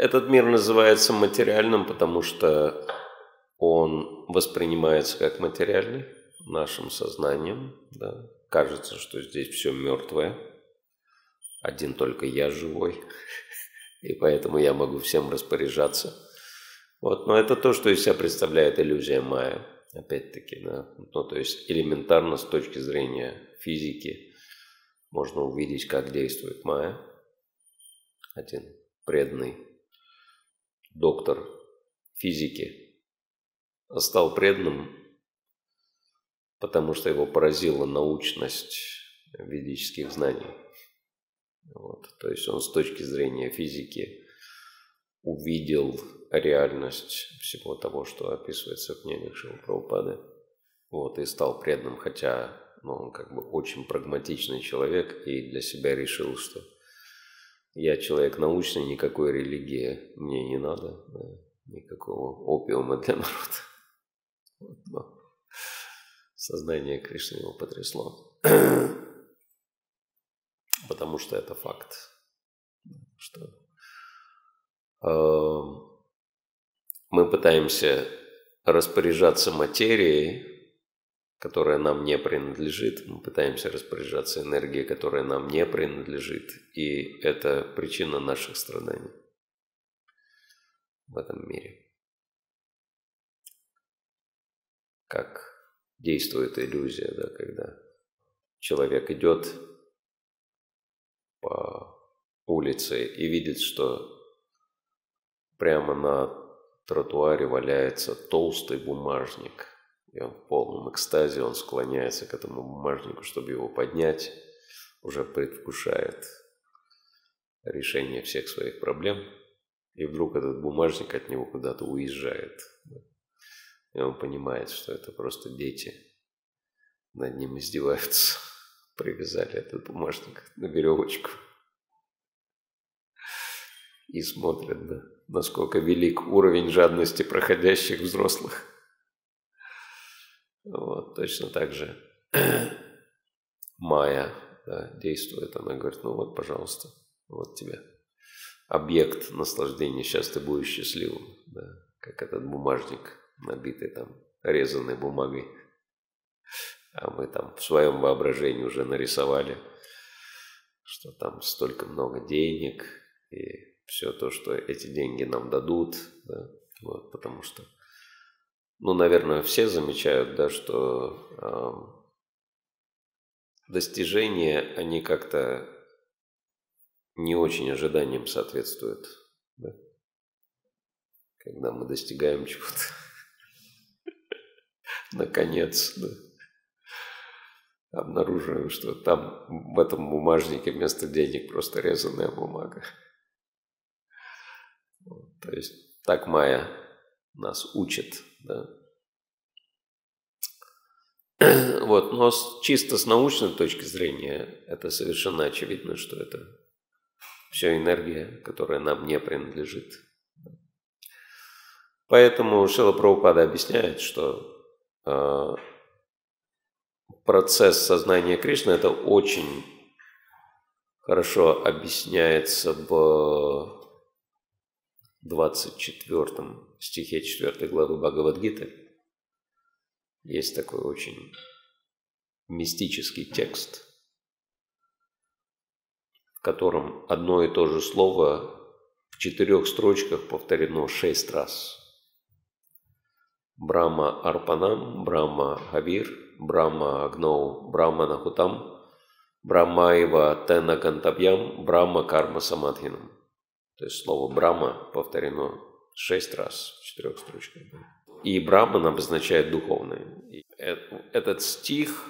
этот мир называется материальным, потому что он воспринимается как материальный нашим сознанием. Да. Кажется, что здесь все мертвое. Один только я живой. И поэтому я могу всем распоряжаться. Вот. Но это то, что из себя представляет иллюзия Майя. Опять-таки, да. Ну, то есть элементарно с точки зрения физики можно увидеть, как действует Майя. Один преданный доктор физики стал преданным, потому что его поразила научность ведических знаний. Вот. То есть он с точки зрения физики увидел реальность всего того, что описывается в книгах Шилпраупады. Вот, и стал преданным, хотя ну, он как бы очень прагматичный человек и для себя решил, что я человек научный, никакой религии мне не надо, да, никакого опиума для народа. Вот, но сознание Кришны его потрясло. Потому что это факт. Что э, мы пытаемся распоряжаться материей, которая нам не принадлежит. Мы пытаемся распоряжаться энергией, которая нам не принадлежит. И это причина наших страданий в этом мире. Как действует иллюзия, да, когда человек идет по улице и видит, что прямо на тротуаре валяется толстый бумажник – и он в полном экстазе, он склоняется к этому бумажнику, чтобы его поднять, уже предвкушает решение всех своих проблем. И вдруг этот бумажник от него куда-то уезжает. И он понимает, что это просто дети над ним издеваются. Привязали этот бумажник на веревочку. И смотрят, да, насколько велик уровень жадности проходящих взрослых. Вот, точно так же Майя да, действует. Она говорит, ну вот, пожалуйста, вот тебе объект наслаждения, сейчас ты будешь счастливым. Да, как этот бумажник, набитый там резаной бумагой. А мы там в своем воображении уже нарисовали, что там столько много денег, и все то, что эти деньги нам дадут, да, вот, потому что ну, наверное, все замечают, да, что э, достижения, они как-то не очень ожиданиям соответствуют. Да? Когда мы достигаем чего-то, наконец, да, обнаруживаем, что там в этом бумажнике вместо денег просто резаная бумага. Вот, то есть так Майя нас учит да. Вот, но чисто с научной точки зрения это совершенно очевидно, что это все энергия, которая нам не принадлежит. Поэтому Шила Прабхупада объясняет, что э, процесс сознания Кришны это очень хорошо объясняется в 24 стихе 4 главы Бхагавадгиты есть такой очень мистический текст, в котором одно и то же слово в четырех строчках повторено шесть раз. Брама Арпанам, Брама Хавир, Брама Агноу, Брама Нахутам, Брама Тена Гантабьям, Брама Карма Самадхинам. То есть слово Брама повторено шесть раз в четырех строчках. И Браман обозначает духовное. Э, этот стих,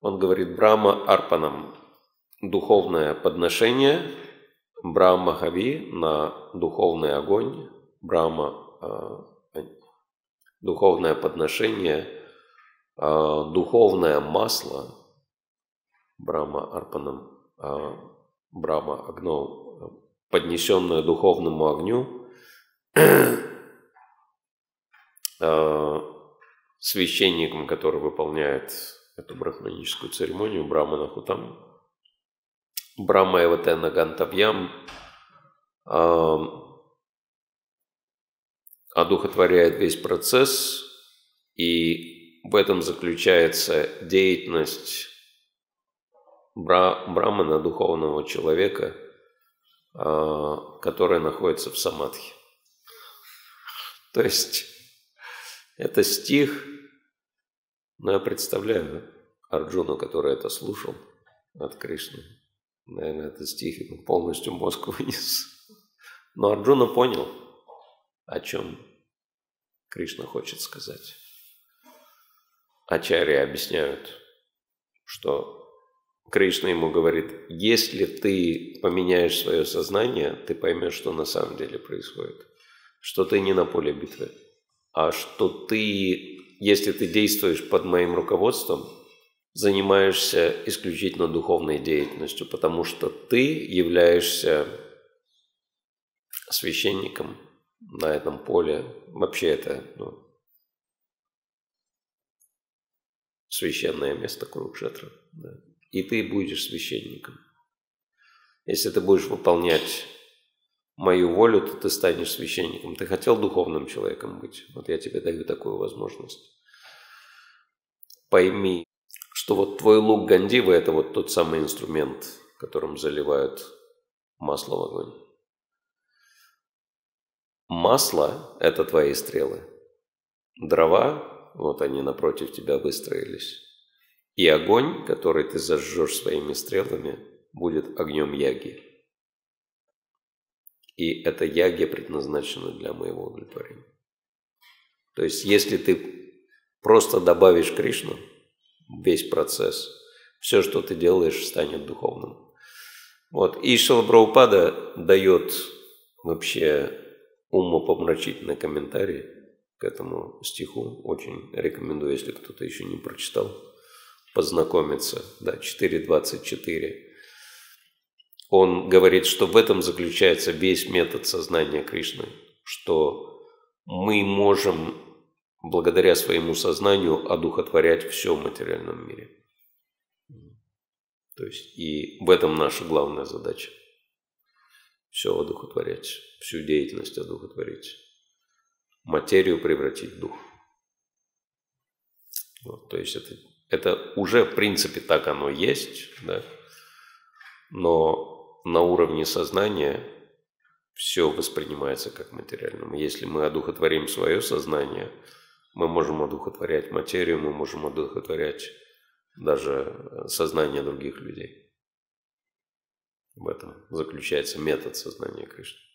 он говорит Брама Арпанам, духовное подношение, Брама Хави на духовный огонь, Брама э, духовное подношение, э, духовное масло, Брама Арпанам, Брама Агно поднесенную духовному огню, э, священником, который выполняет эту брахманическую церемонию, Брамана Хутам, Брама Эватена Гантавьям, одухотворяет весь процесс, и в этом заключается деятельность брамана, духовного человека, а, который находится в самадхи. То есть это стих, но я представляю Арджуну, который это слушал от Кришны. Наверное, этот стих ему полностью мозг вынес. Но Арджуна понял, о чем Кришна хочет сказать. Ачарьи объясняют, что Кришна ему говорит, если ты поменяешь свое сознание, ты поймешь, что на самом деле происходит. Что ты не на поле битвы, а что ты, если ты действуешь под моим руководством, занимаешься исключительно духовной деятельностью, потому что ты являешься священником на этом поле. Вообще это ну, священное место Курукшетра. Да и ты будешь священником. Если ты будешь выполнять мою волю, то ты станешь священником. Ты хотел духовным человеком быть. Вот я тебе даю такую возможность. Пойми, что вот твой лук Гандива – это вот тот самый инструмент, которым заливают масло в огонь. Масло – это твои стрелы. Дрова, вот они напротив тебя выстроились. И огонь, который ты зажжешь своими стрелами, будет огнем яги. И эта яги предназначена для моего удовлетворения. То есть, если ты просто добавишь Кришну, весь процесс, все, что ты делаешь, станет духовным. Вот. И Шилабраупада дает вообще умопомрачительный комментарий к этому стиху. Очень рекомендую, если кто-то еще не прочитал познакомиться, да, 4.24. Он говорит, что в этом заключается весь метод сознания Кришны, что мы можем благодаря своему сознанию одухотворять все в материальном мире. То есть и в этом наша главная задача. Все одухотворять, всю деятельность одухотворить. Материю превратить в дух. Вот, то есть это это уже, в принципе, так оно есть, да? но на уровне сознания все воспринимается как материальным. Если мы одухотворим свое сознание, мы можем одухотворять материю, мы можем одухотворять даже сознание других людей. В этом заключается метод сознания Кришны.